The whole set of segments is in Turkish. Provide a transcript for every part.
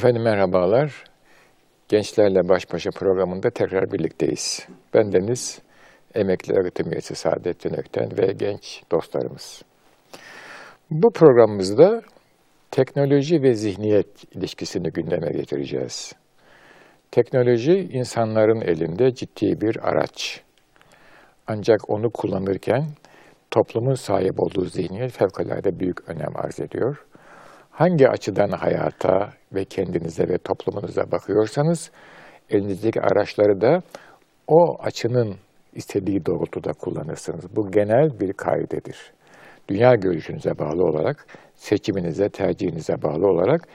Efendim merhabalar. Gençlerle Baş Başa programında tekrar birlikteyiz. Ben Deniz, emekli öğretim üyesi Saadettin Ökten ve genç dostlarımız. Bu programımızda teknoloji ve zihniyet ilişkisini gündeme getireceğiz. Teknoloji insanların elinde ciddi bir araç. Ancak onu kullanırken toplumun sahip olduğu zihniyet fevkalade büyük önem arz ediyor. Hangi açıdan hayata ve kendinize ve toplumunuza bakıyorsanız elinizdeki araçları da o açının istediği doğrultuda kullanırsınız. Bu genel bir kaidedir. Dünya görüşünüze bağlı olarak, seçiminize, tercihinize bağlı olarak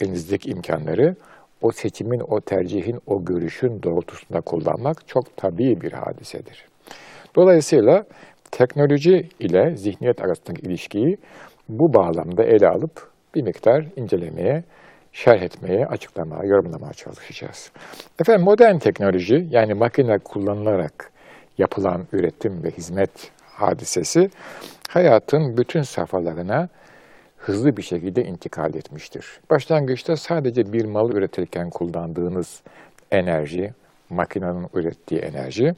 elinizdeki imkanları o seçimin, o tercihin, o görüşün doğrultusunda kullanmak çok tabii bir hadisedir. Dolayısıyla teknoloji ile zihniyet arasındaki ilişkiyi bu bağlamda ele alıp bir miktar incelemeye, şerh etmeye, açıklamaya, yorumlamaya çalışacağız. Efendim modern teknoloji yani makine kullanılarak yapılan üretim ve hizmet hadisesi hayatın bütün safhalarına hızlı bir şekilde intikal etmiştir. Başlangıçta sadece bir malı üretirken kullandığınız enerji, makinenin ürettiği enerji,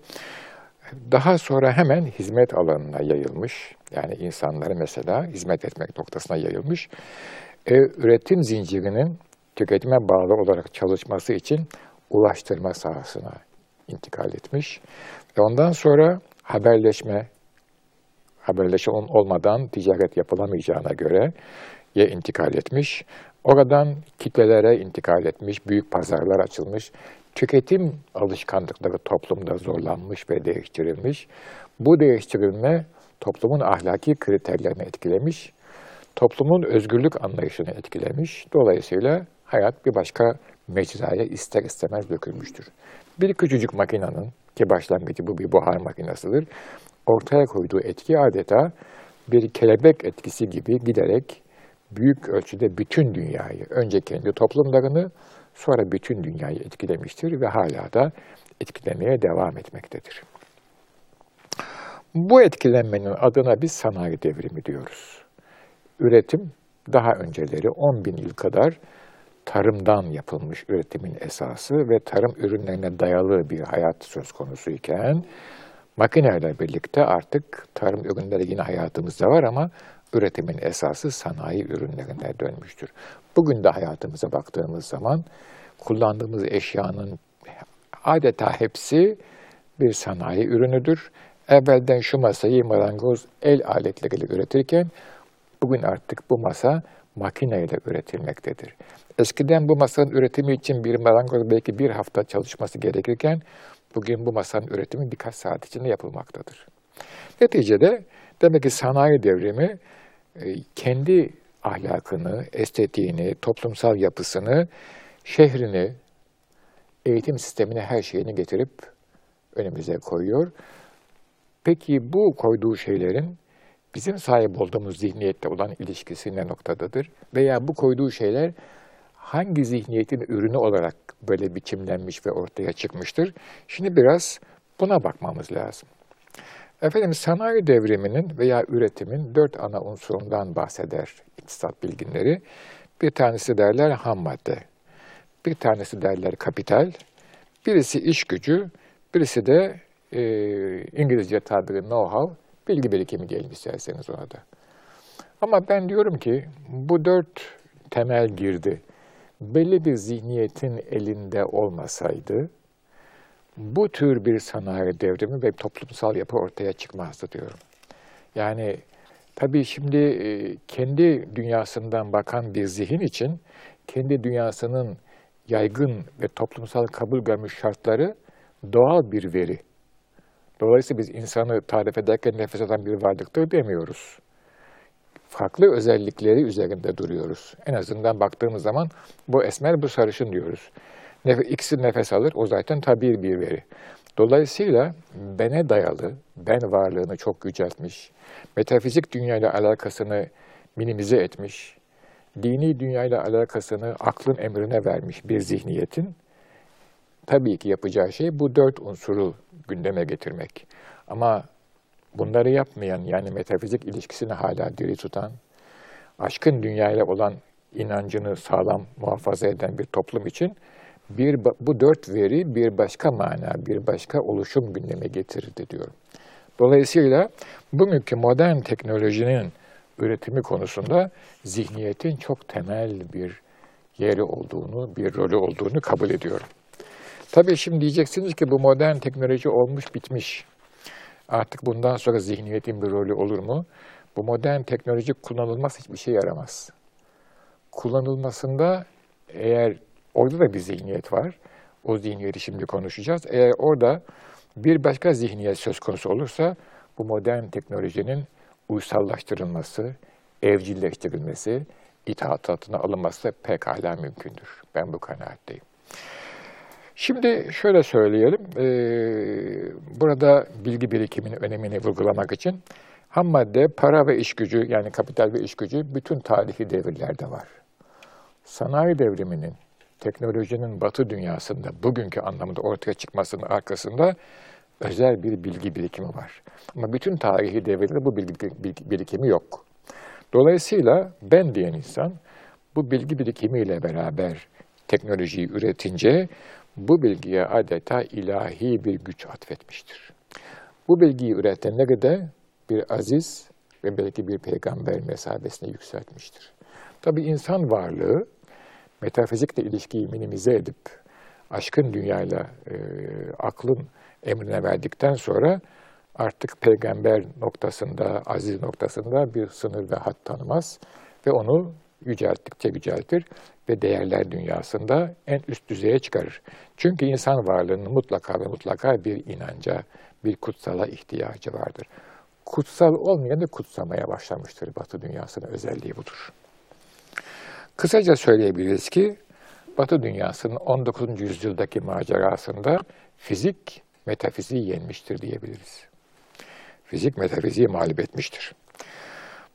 daha sonra hemen hizmet alanına yayılmış. Yani insanlara mesela hizmet etmek noktasına yayılmış. E, üretim zincirinin tüketime bağlı olarak çalışması için ulaştırma sahasına intikal etmiş. Ve ondan sonra haberleşme, haberleşme olmadan ticaret yapılamayacağına göre ye intikal etmiş. Oradan kitlelere intikal etmiş, büyük pazarlar açılmış. Tüketim alışkanlıkları toplumda zorlanmış ve değiştirilmiş. Bu değiştirilme toplumun ahlaki kriterlerini etkilemiş, toplumun özgürlük anlayışını etkilemiş. Dolayısıyla hayat bir başka mecraya ister istemez dökülmüştür. Bir küçücük makinenin ki başlangıcı bu bir buhar makinesidir. Ortaya koyduğu etki adeta bir kelebek etkisi gibi giderek büyük ölçüde bütün dünyayı, önce kendi toplumlarını, sonra bütün dünyayı etkilemiştir ve hala da etkilemeye devam etmektedir. Bu etkilenmenin adına biz sanayi devrimi diyoruz. Üretim daha önceleri 10 bin yıl kadar tarımdan yapılmış üretimin esası ve tarım ürünlerine dayalı bir hayat söz konusu iken makineyle birlikte artık tarım ürünleri yine hayatımızda var ama üretimin esası sanayi ürünlerine dönmüştür. Bugün de hayatımıza baktığımız zaman kullandığımız eşyanın adeta hepsi bir sanayi ürünüdür. Evvelden şu masayı marangoz el aletleriyle üretirken bugün artık bu masa makineyle üretilmektedir. Eskiden bu masanın üretimi için bir marangoz belki bir hafta çalışması gerekirken bugün bu masanın üretimi birkaç saat içinde yapılmaktadır. Neticede demek ki sanayi devrimi kendi ahlakını, estetiğini, toplumsal yapısını, şehrini, eğitim sistemine her şeyini getirip önümüze koyuyor. Peki bu koyduğu şeylerin bizim sahip olduğumuz zihniyette olan ilişkisi ne noktadadır? Veya bu koyduğu şeyler hangi zihniyetin ürünü olarak böyle biçimlenmiş ve ortaya çıkmıştır? Şimdi biraz buna bakmamız lazım. Efendim sanayi devriminin veya üretimin dört ana unsurundan bahseder iktisat bilginleri. Bir tanesi derler ham madde, bir tanesi derler kapital, birisi iş gücü, birisi de e, İngilizce tabiri know-how, bilgi birikimi diyelim isterseniz ona da. Ama ben diyorum ki bu dört temel girdi belli bir zihniyetin elinde olmasaydı bu tür bir sanayi devrimi ve toplumsal yapı ortaya çıkmazdı diyorum. Yani tabii şimdi e, kendi dünyasından bakan bir zihin için kendi dünyasının yaygın ve toplumsal kabul görmüş şartları doğal bir veri. Dolayısıyla biz insanı tarif ederken nefes eden bir varlıktır demiyoruz. Farklı özellikleri üzerinde duruyoruz. En azından baktığımız zaman bu esmer, bu sarışın diyoruz. İkisi nefes alır, o zaten tabi bir veri. Dolayısıyla bene dayalı, ben varlığını çok yüceltmiş, metafizik dünyayla alakasını minimize etmiş, dini dünyayla alakasını aklın emrine vermiş bir zihniyetin tabii ki yapacağı şey bu dört unsuru gündeme getirmek. Ama bunları yapmayan yani metafizik ilişkisini hala diri tutan, aşkın dünyayla olan inancını sağlam muhafaza eden bir toplum için bir, bu dört veri bir başka mana, bir başka oluşum gündeme getirirdi diyorum. Dolayısıyla bugünkü modern teknolojinin üretimi konusunda zihniyetin çok temel bir yeri olduğunu, bir rolü olduğunu kabul ediyorum. Tabii şimdi diyeceksiniz ki bu modern teknoloji olmuş bitmiş. Artık bundan sonra zihniyetin bir rolü olur mu? Bu modern teknoloji kullanılmaz hiçbir şey yaramaz. Kullanılmasında eğer orada da bir zihniyet var. O zihniyeti şimdi konuşacağız. Eğer orada bir başka zihniyet söz konusu olursa bu modern teknolojinin uysallaştırılması, evcilleştirilmesi, itaat altına alınması pekala mümkündür. Ben bu kanaatteyim. Şimdi şöyle söyleyelim, e, burada bilgi birikiminin önemini vurgulamak için ham madde, para ve iş gücü yani kapital ve iş gücü bütün tarihi devirlerde var. Sanayi devriminin, teknolojinin batı dünyasında bugünkü anlamda ortaya çıkmasının arkasında özel bir bilgi birikimi var. Ama bütün tarihi devirde bu bilgi birikimi yok. Dolayısıyla ben diyen insan bu bilgi birikimiyle beraber teknolojiyi üretince bu bilgiye adeta ilahi bir güç atfetmiştir. Bu bilgiyi üretenleri de bir aziz ve belki bir peygamber mesabesine yükseltmiştir. Tabi insan varlığı metafizikle ilişkiyi minimize edip aşkın dünyayla e, aklın emrine verdikten sonra artık peygamber noktasında, aziz noktasında bir sınır ve hat tanımaz ve onu yücelttikçe yüceltir ve değerler dünyasında en üst düzeye çıkarır. Çünkü insan varlığının mutlaka ve mutlaka bir inanca, bir kutsala ihtiyacı vardır. Kutsal olmayanı kutsamaya başlamıştır Batı dünyasının özelliği budur. Kısaca söyleyebiliriz ki Batı dünyasının 19. yüzyıldaki macerasında fizik metafiziği yenmiştir diyebiliriz. Fizik metafiziği mağlup etmiştir.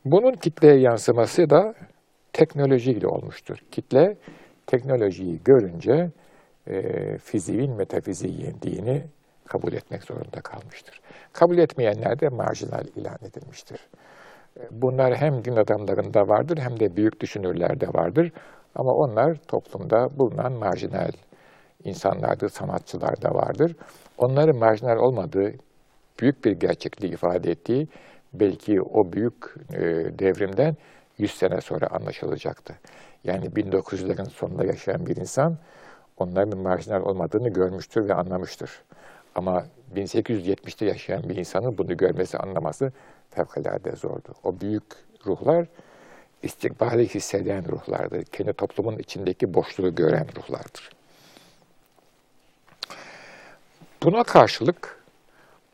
Bunun kitleye yansıması da teknolojiyle olmuştur. Kitle teknolojiyi görünce e, fiziğin metafiziği yendiğini kabul etmek zorunda kalmıştır. Kabul etmeyenler de marjinal ilan edilmiştir. Bunlar hem gün adamlarında vardır hem de büyük düşünürlerde vardır. Ama onlar toplumda bulunan marjinal insanlardır, sanatçılarda vardır. Onların marjinal olmadığı, büyük bir gerçekliği ifade ettiği belki o büyük e, devrimden 100 sene sonra anlaşılacaktı. Yani 1900'lerin sonunda yaşayan bir insan onların marjinal olmadığını görmüştür ve anlamıştır. Ama 1870'te yaşayan bir insanın bunu görmesi, anlaması fevkalade zordu. O büyük ruhlar istikbali hisseden ruhlardır. Kendi toplumun içindeki boşluğu gören ruhlardır. Buna karşılık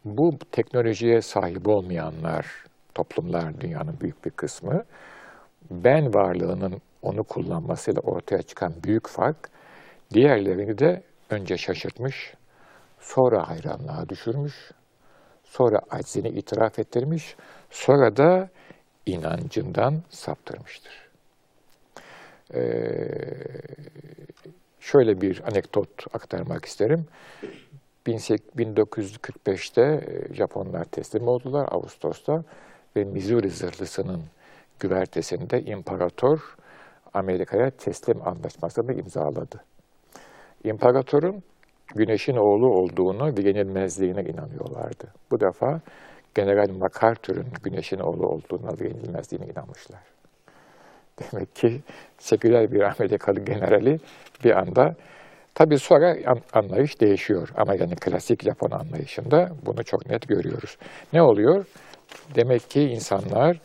bu teknolojiye sahip olmayanlar, toplumlar, dünyanın büyük bir kısmı ben varlığının onu kullanmasıyla ortaya çıkan büyük fark diğerlerini de önce şaşırtmış, sonra hayranlığa düşürmüş, sonra aczini itiraf ettirmiş, sonra da inancından saptırmıştır. Ee, şöyle bir anekdot aktarmak isterim. 1945'te e, Japonlar teslim oldular Ağustos'ta ve Missouri zırhlısının güvertesinde imparator Amerika'ya teslim anlaşmasını imzaladı. İmparatorun güneşin oğlu olduğunu ve yenilmezliğine inanıyorlardı. Bu defa General MacArthur'un güneşin oğlu olduğuna ve yenilmezliğine inanmışlar. Demek ki seküler bir Amerikalı generali bir anda Tabii sonra anlayış değişiyor ama yani klasik Japon anlayışında bunu çok net görüyoruz. Ne oluyor? Demek ki insanlar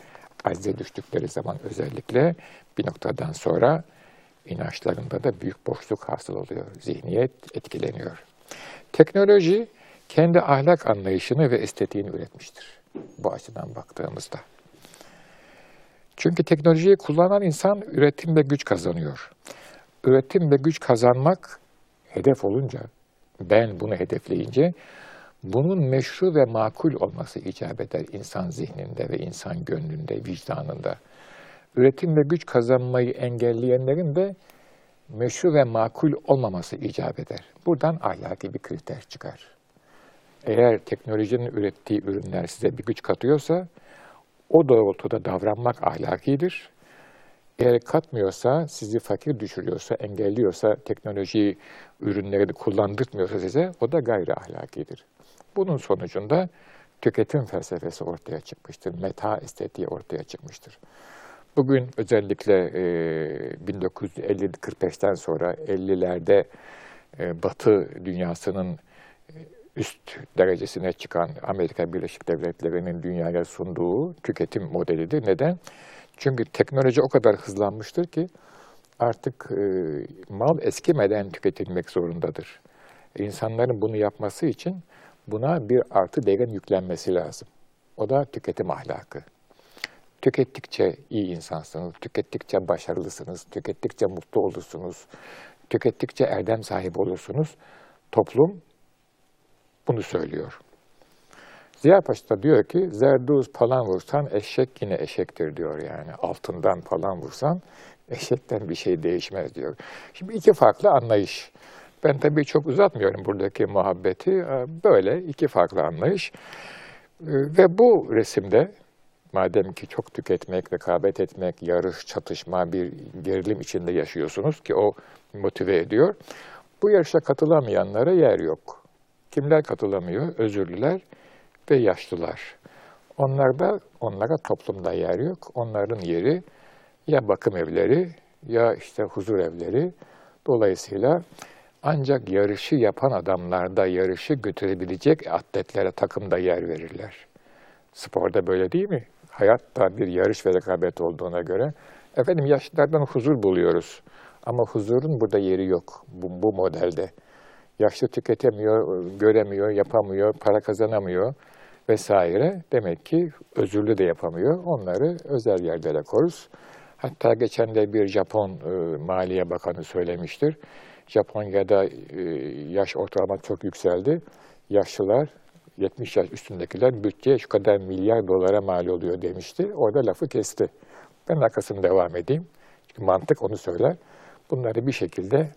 acize düştükleri zaman özellikle bir noktadan sonra inançlarında da büyük boşluk hasıl oluyor. Zihniyet etkileniyor. Teknoloji kendi ahlak anlayışını ve estetiğini üretmiştir. Bu açıdan baktığımızda. Çünkü teknolojiyi kullanan insan üretim ve güç kazanıyor. Üretim ve güç kazanmak hedef olunca, ben bunu hedefleyince bunun meşru ve makul olması icap eder insan zihninde ve insan gönlünde, vicdanında. Üretim ve güç kazanmayı engelleyenlerin de meşru ve makul olmaması icap eder. Buradan ahlaki bir kriter çıkar. Eğer teknolojinin ürettiği ürünler size bir güç katıyorsa, o doğrultuda davranmak ahlakidir. Eğer katmıyorsa, sizi fakir düşürüyorsa, engelliyorsa, teknoloji ürünlerini kullandırtmıyorsa size, o da gayri ahlakidir. Bunun sonucunda tüketim felsefesi ortaya çıkmıştır. Meta estetiği ortaya çıkmıştır. Bugün özellikle e, 1950-45'ten sonra 50'lerde e, Batı dünyasının e, üst derecesine çıkan Amerika Birleşik Devletleri'nin dünyaya sunduğu tüketim modelidir. Neden? Çünkü teknoloji o kadar hızlanmıştır ki artık e, mal eskimeden tüketilmek zorundadır. İnsanların bunu yapması için buna bir artı değerin yüklenmesi lazım. O da tüketim ahlakı. Tükettikçe iyi insansınız, tükettikçe başarılısınız, tükettikçe mutlu olursunuz, tükettikçe erdem sahibi olursunuz. Toplum bunu söylüyor. Ziya Paşa da diyor ki, zerduz falan vursan eşek yine eşektir diyor yani. Altından falan vursan eşekten bir şey değişmez diyor. Şimdi iki farklı anlayış. Ben tabii çok uzatmıyorum buradaki muhabbeti. Böyle iki farklı anlayış. Ve bu resimde madem ki çok tüketmek, rekabet etmek, yarış, çatışma, bir gerilim içinde yaşıyorsunuz ki o motive ediyor. Bu yarışa katılamayanlara yer yok. Kimler katılamıyor? Özürlüler ve yaşlılar. Onlarda, onlara toplumda yer yok. Onların yeri ya bakım evleri ya işte huzur evleri. Dolayısıyla ancak yarışı yapan adamlarda yarışı götürebilecek atletlere takımda yer verirler. Sporda böyle değil mi? Hayatta bir yarış ve rekabet olduğuna göre. Efendim yaşlılardan huzur buluyoruz. Ama huzurun burada yeri yok bu, bu modelde. Yaşlı tüketemiyor, göremiyor, yapamıyor, para kazanamıyor vesaire. Demek ki özürlü de yapamıyor. Onları özel yerlere koruz. Hatta geçen de bir Japon e, Maliye Bakanı söylemiştir. Japonya'da e, yaş ortalama çok yükseldi. Yaşlılar, 70 yaş üstündekiler bütçe şu kadar milyar dolara mal oluyor demişti. Orada lafı kesti. Ben arkasını devam edeyim. Çünkü mantık onu söyler. Bunları bir şekilde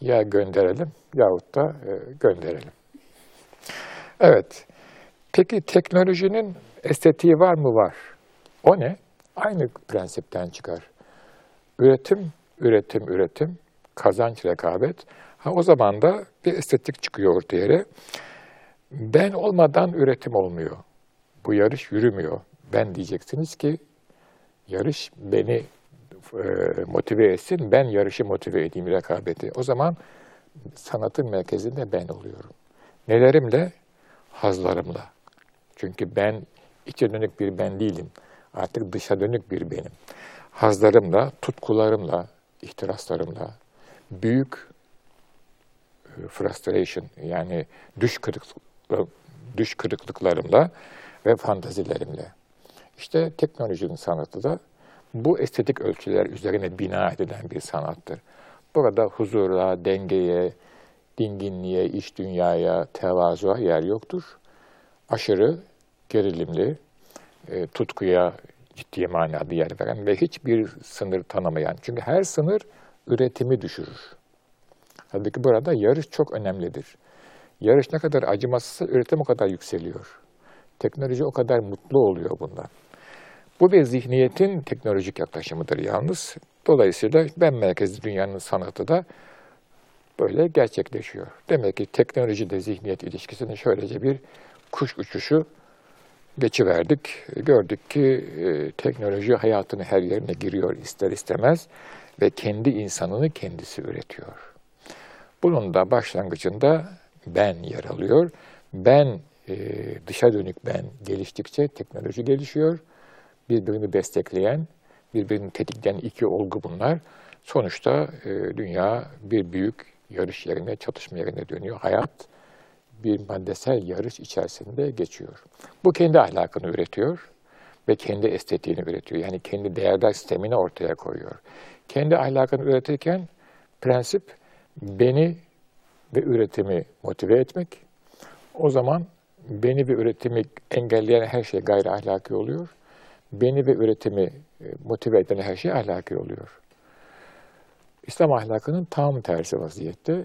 ya gönderelim yahut da e, gönderelim. Evet. Peki teknolojinin estetiği var mı? Var. O ne? Aynı prensipten çıkar. Üretim, üretim, üretim, kazanç, rekabet. Ha, o zaman da bir estetik çıkıyor ortaya. Ben olmadan üretim olmuyor. Bu yarış yürümüyor. Ben diyeceksiniz ki yarış beni e, motive etsin, ben yarışı motive edeyim rekabeti. O zaman sanatın merkezinde ben oluyorum. Nelerimle? Hazlarımla. Çünkü ben içe dönük bir ben değilim. Artık dışa dönük bir benim. Hazlarımla, tutkularımla, ihtiraslarımla, büyük e, frustration yani düş kırıklıkla, düş kırıklıklarımla ve fantazilerimle. İşte teknolojinin sanatı da bu estetik ölçüler üzerine bina edilen bir sanattır. Burada huzura, dengeye, dinginliğe, iş dünyaya, tevazuya yer yoktur. Aşırı gerilimli, e, tutkuya ciddi manada yer veren ve hiçbir sınır tanımayan. Çünkü her sınır üretimi düşürür. Halbuki burada yarış çok önemlidir. Yarış ne kadar acımasızsa üretim o kadar yükseliyor. Teknoloji o kadar mutlu oluyor bundan. Bu bir zihniyetin teknolojik yaklaşımıdır yalnız. Dolayısıyla ben merkezli dünyanın sanatı da böyle gerçekleşiyor. Demek ki teknoloji de zihniyet ilişkisini şöylece bir kuş uçuşu geçiverdik. Gördük ki e, teknoloji hayatının her yerine giriyor ister istemez ve kendi insanını kendisi üretiyor. Bunun da başlangıcında ben yer alıyor. Ben e, dışa dönük ben geliştikçe teknoloji gelişiyor birbirini destekleyen, birbirini tetikleyen iki olgu bunlar. Sonuçta e, dünya bir büyük yarış yerine, çatışma yerine dönüyor. Hayat bir maddesel yarış içerisinde geçiyor. Bu kendi ahlakını üretiyor ve kendi estetiğini üretiyor. Yani kendi değerler sistemini ortaya koyuyor. Kendi ahlakını üretirken prensip beni ve üretimi motive etmek. O zaman beni ve üretimi engelleyen her şey gayri ahlaki oluyor beni ve üretimi e, motive eden her şey ahlaki oluyor. İslam ahlakının tam tersi vaziyette.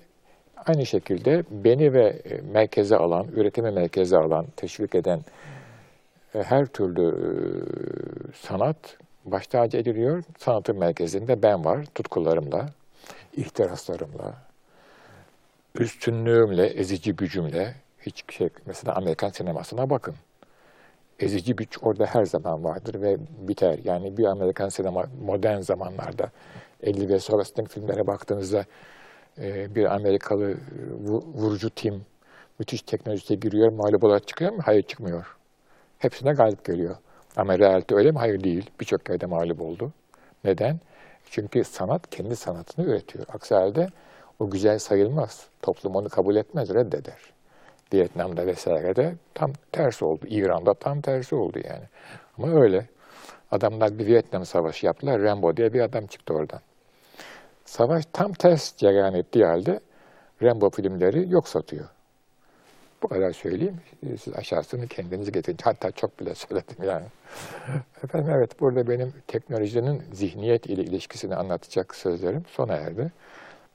Aynı şekilde beni ve e, merkeze alan, üretimi merkeze alan, teşvik eden e, her türlü sanat baş tacı ediliyor. Sanatın merkezinde ben var, tutkularımla, ihtiraslarımla, üstünlüğümle, ezici gücümle. Hiç şey, mesela Amerikan sinemasına bakın. Ezici güç orada her zaman vardır ve biter. Yani bir Amerikan sinema modern zamanlarda 50 ve sonrasındaki filmlere baktığınızda e, bir Amerikalı vurucu tim müthiş teknolojiye giriyor, mağlup olarak çıkıyor mu? Hayır çıkmıyor. Hepsine galip geliyor. Ama realite öyle mi? Hayır değil. Birçok yerde mağlup oldu. Neden? Çünkü sanat kendi sanatını üretiyor. Aksi halde o güzel sayılmaz. Toplum onu kabul etmez, reddeder. Vietnam'da vesairede tam tersi oldu. İran'da tam tersi oldu yani. Ama öyle. Adamlar bir Vietnam Savaşı yaptılar. Rambo diye bir adam çıktı oradan. Savaş tam ters cereyan ettiği halde Rambo filmleri yok satıyor. Bu kadar söyleyeyim. Siz aşağısını kendiniz getirin. Hatta çok bile söyledim yani. Efendim evet burada benim teknolojinin zihniyet ile ilişkisini anlatacak sözlerim sona erdi.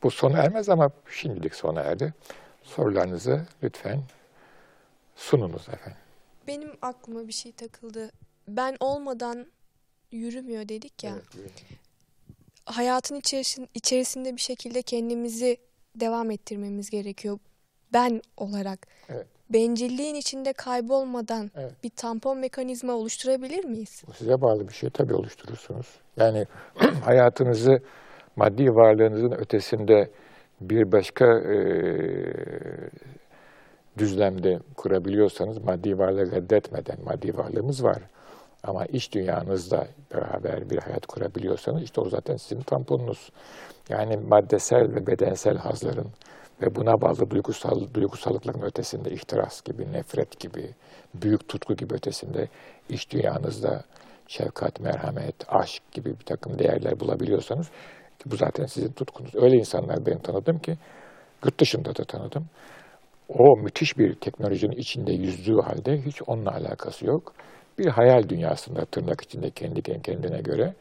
Bu sona ermez ama şimdilik sona erdi. Sorularınızı lütfen sununuz efendim. Benim aklıma bir şey takıldı. Ben olmadan yürümüyor dedik ya. Evet, Hayatın içerisin- içerisinde bir şekilde kendimizi devam ettirmemiz gerekiyor. Ben olarak. Evet. Bencilliğin içinde kaybolmadan Evet. bir tampon mekanizma oluşturabilir miyiz? Bu size bağlı bir şey tabii oluşturursunuz. Yani hayatınızı maddi varlığınızın ötesinde bir başka e, düzlemde kurabiliyorsanız maddi varlığı reddetmeden maddi varlığımız var. Ama iş dünyanızda beraber bir hayat kurabiliyorsanız işte o zaten sizin tamponunuz. Yani maddesel ve bedensel hazların ve buna bağlı duygusal duygusallıkların ötesinde ihtiras gibi, nefret gibi, büyük tutku gibi ötesinde iş dünyanızda şefkat, merhamet, aşk gibi bir takım değerler bulabiliyorsanız bu zaten sizin tutkunuz. Öyle insanlar ben tanıdım ki yurt dışında da tanıdım. O müthiş bir teknolojinin içinde yüzdüğü halde hiç onunla alakası yok. Bir hayal dünyasında tırnak içinde kendi kendine göre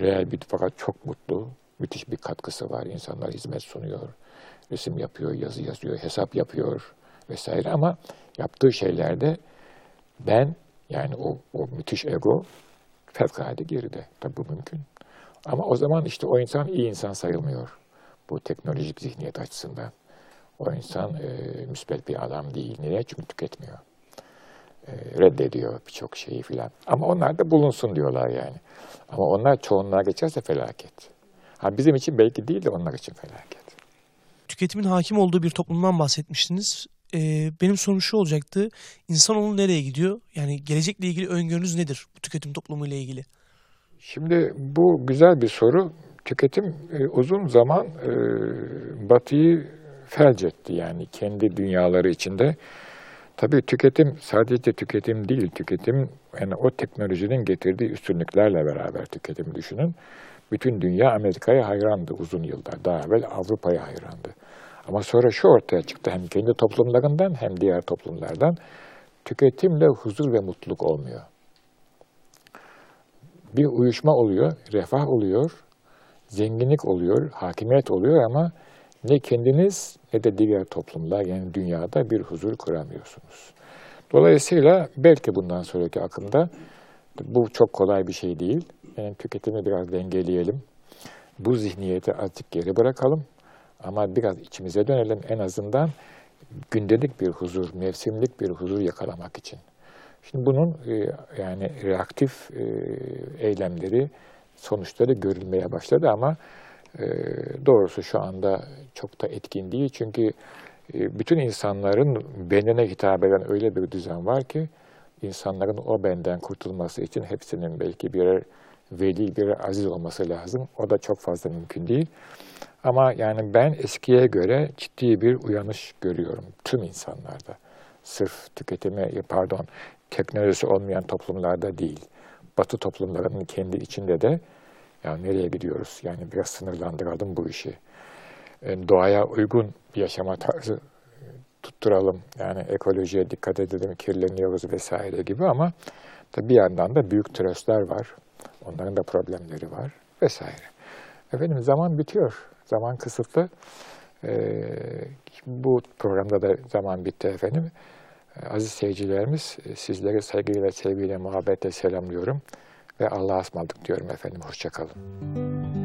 reel bir fakat çok mutlu, müthiş bir katkısı var. İnsanlar hizmet sunuyor, resim yapıyor, yazı yazıyor, hesap yapıyor vesaire ama yaptığı şeylerde ben yani o, o müthiş ego fevkalade geride. Tabii bu mümkün. Ama o zaman işte o insan iyi insan sayılmıyor. Bu teknolojik zihniyet açısından. O insan e, müsbet bir adam değil. Niye? Çünkü tüketmiyor. E, reddediyor birçok şeyi filan. Ama onlar da bulunsun diyorlar yani. Ama onlar çoğunluğa geçerse felaket. Ha bizim için belki değil de onlar için felaket. Tüketimin hakim olduğu bir toplumdan bahsetmiştiniz. Ee, benim sorum şu olacaktı. İnsanoğlu nereye gidiyor? Yani gelecekle ilgili öngörünüz nedir bu tüketim toplumu ile ilgili? Şimdi bu güzel bir soru. Tüketim e, uzun zaman e, Batı'yı felç etti yani kendi dünyaları içinde. Tabii tüketim sadece tüketim değil, tüketim yani o teknolojinin getirdiği üstünlüklerle beraber tüketim düşünün. Bütün dünya Amerika'ya hayrandı uzun yıllar. Daha evvel Avrupa'ya hayrandı. Ama sonra şu ortaya çıktı hem kendi toplumlarından hem diğer toplumlardan tüketimle huzur ve mutluluk olmuyor. Bir uyuşma oluyor, refah oluyor, zenginlik oluyor, hakimiyet oluyor ama ne kendiniz ne de diğer toplumlar yani dünyada bir huzur kuramıyorsunuz. Dolayısıyla belki bundan sonraki akımda bu çok kolay bir şey değil. Yani tüketimi biraz dengeleyelim. Bu zihniyeti azıcık geri bırakalım. Ama biraz içimize dönelim en azından gündelik bir huzur, mevsimlik bir huzur yakalamak için. Şimdi bunun e, yani reaktif e, eylemleri, sonuçları görülmeye başladı ama e, doğrusu şu anda çok da etkin değil. Çünkü bütün insanların benine hitap eden öyle bir düzen var ki insanların o benden kurtulması için hepsinin belki birer veli, birer aziz olması lazım. O da çok fazla mümkün değil. Ama yani ben eskiye göre ciddi bir uyanış görüyorum tüm insanlarda. Sırf tüketime, pardon, teknolojisi olmayan toplumlarda değil. Batı toplumlarının kendi içinde de ya nereye gidiyoruz? Yani biraz sınırlandıralım bu işi. E, doğaya uygun bir yaşama tarzı tutturalım. Yani ekolojiye dikkat edelim, kirleniyoruz vesaire gibi ama tabii bir yandan da büyük tröstler var. Onların da problemleri var vesaire. Efendim zaman bitiyor. Zaman kısıtlı. Ee, bu programda da zaman bitti efendim. Aziz seyircilerimiz sizleri saygıyla, sevgiyle, muhabbetle selamlıyorum. Ve Allah'a ısmarladık diyorum efendim. Hoşçakalın.